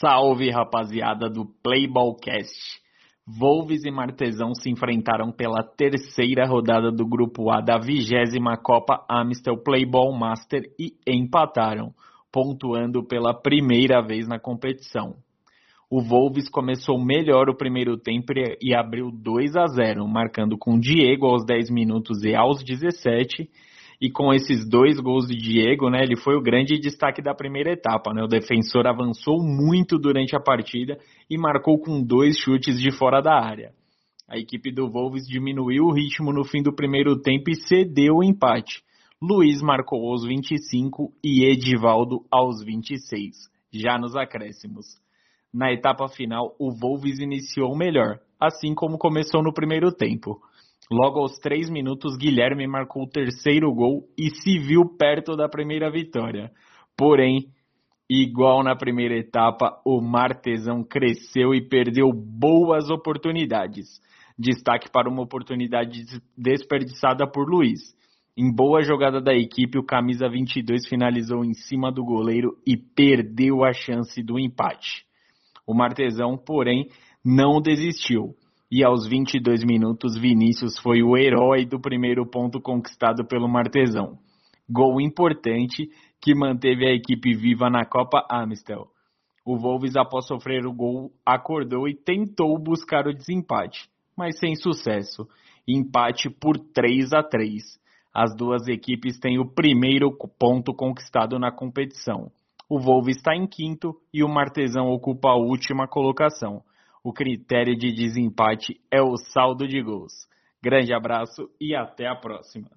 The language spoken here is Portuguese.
Salve rapaziada do Playballcast! Wolves e Martesão se enfrentaram pela terceira rodada do Grupo A da vigésima Copa Amstel Playball Master e empataram, pontuando pela primeira vez na competição. O Wolves começou melhor o primeiro tempo e abriu 2 a 0, marcando com Diego aos 10 minutos e aos 17 e com esses dois gols de Diego, né, ele foi o grande destaque da primeira etapa. Né? O defensor avançou muito durante a partida e marcou com dois chutes de fora da área. A equipe do Wolves diminuiu o ritmo no fim do primeiro tempo e cedeu o empate. Luiz marcou aos 25 e Edivaldo aos 26, já nos acréscimos. Na etapa final, o Wolves iniciou melhor, assim como começou no primeiro tempo. Logo aos três minutos, Guilherme marcou o terceiro gol e se viu perto da primeira vitória. Porém, igual na primeira etapa, o Martesão cresceu e perdeu boas oportunidades. Destaque para uma oportunidade desperdiçada por Luiz. Em boa jogada da equipe, o camisa 22 finalizou em cima do goleiro e perdeu a chance do empate. O Martesão, porém, não desistiu e aos 22 minutos Vinícius foi o herói do primeiro ponto conquistado pelo Martesão. Gol importante que manteve a equipe viva na Copa Amstel. O Wolves, após sofrer o gol, acordou e tentou buscar o desempate, mas sem sucesso. Empate por 3 a 3. As duas equipes têm o primeiro ponto conquistado na competição. O Wolves está em quinto e o Martesão ocupa a última colocação. O critério de desempate é o saldo de gols. Grande abraço e até a próxima.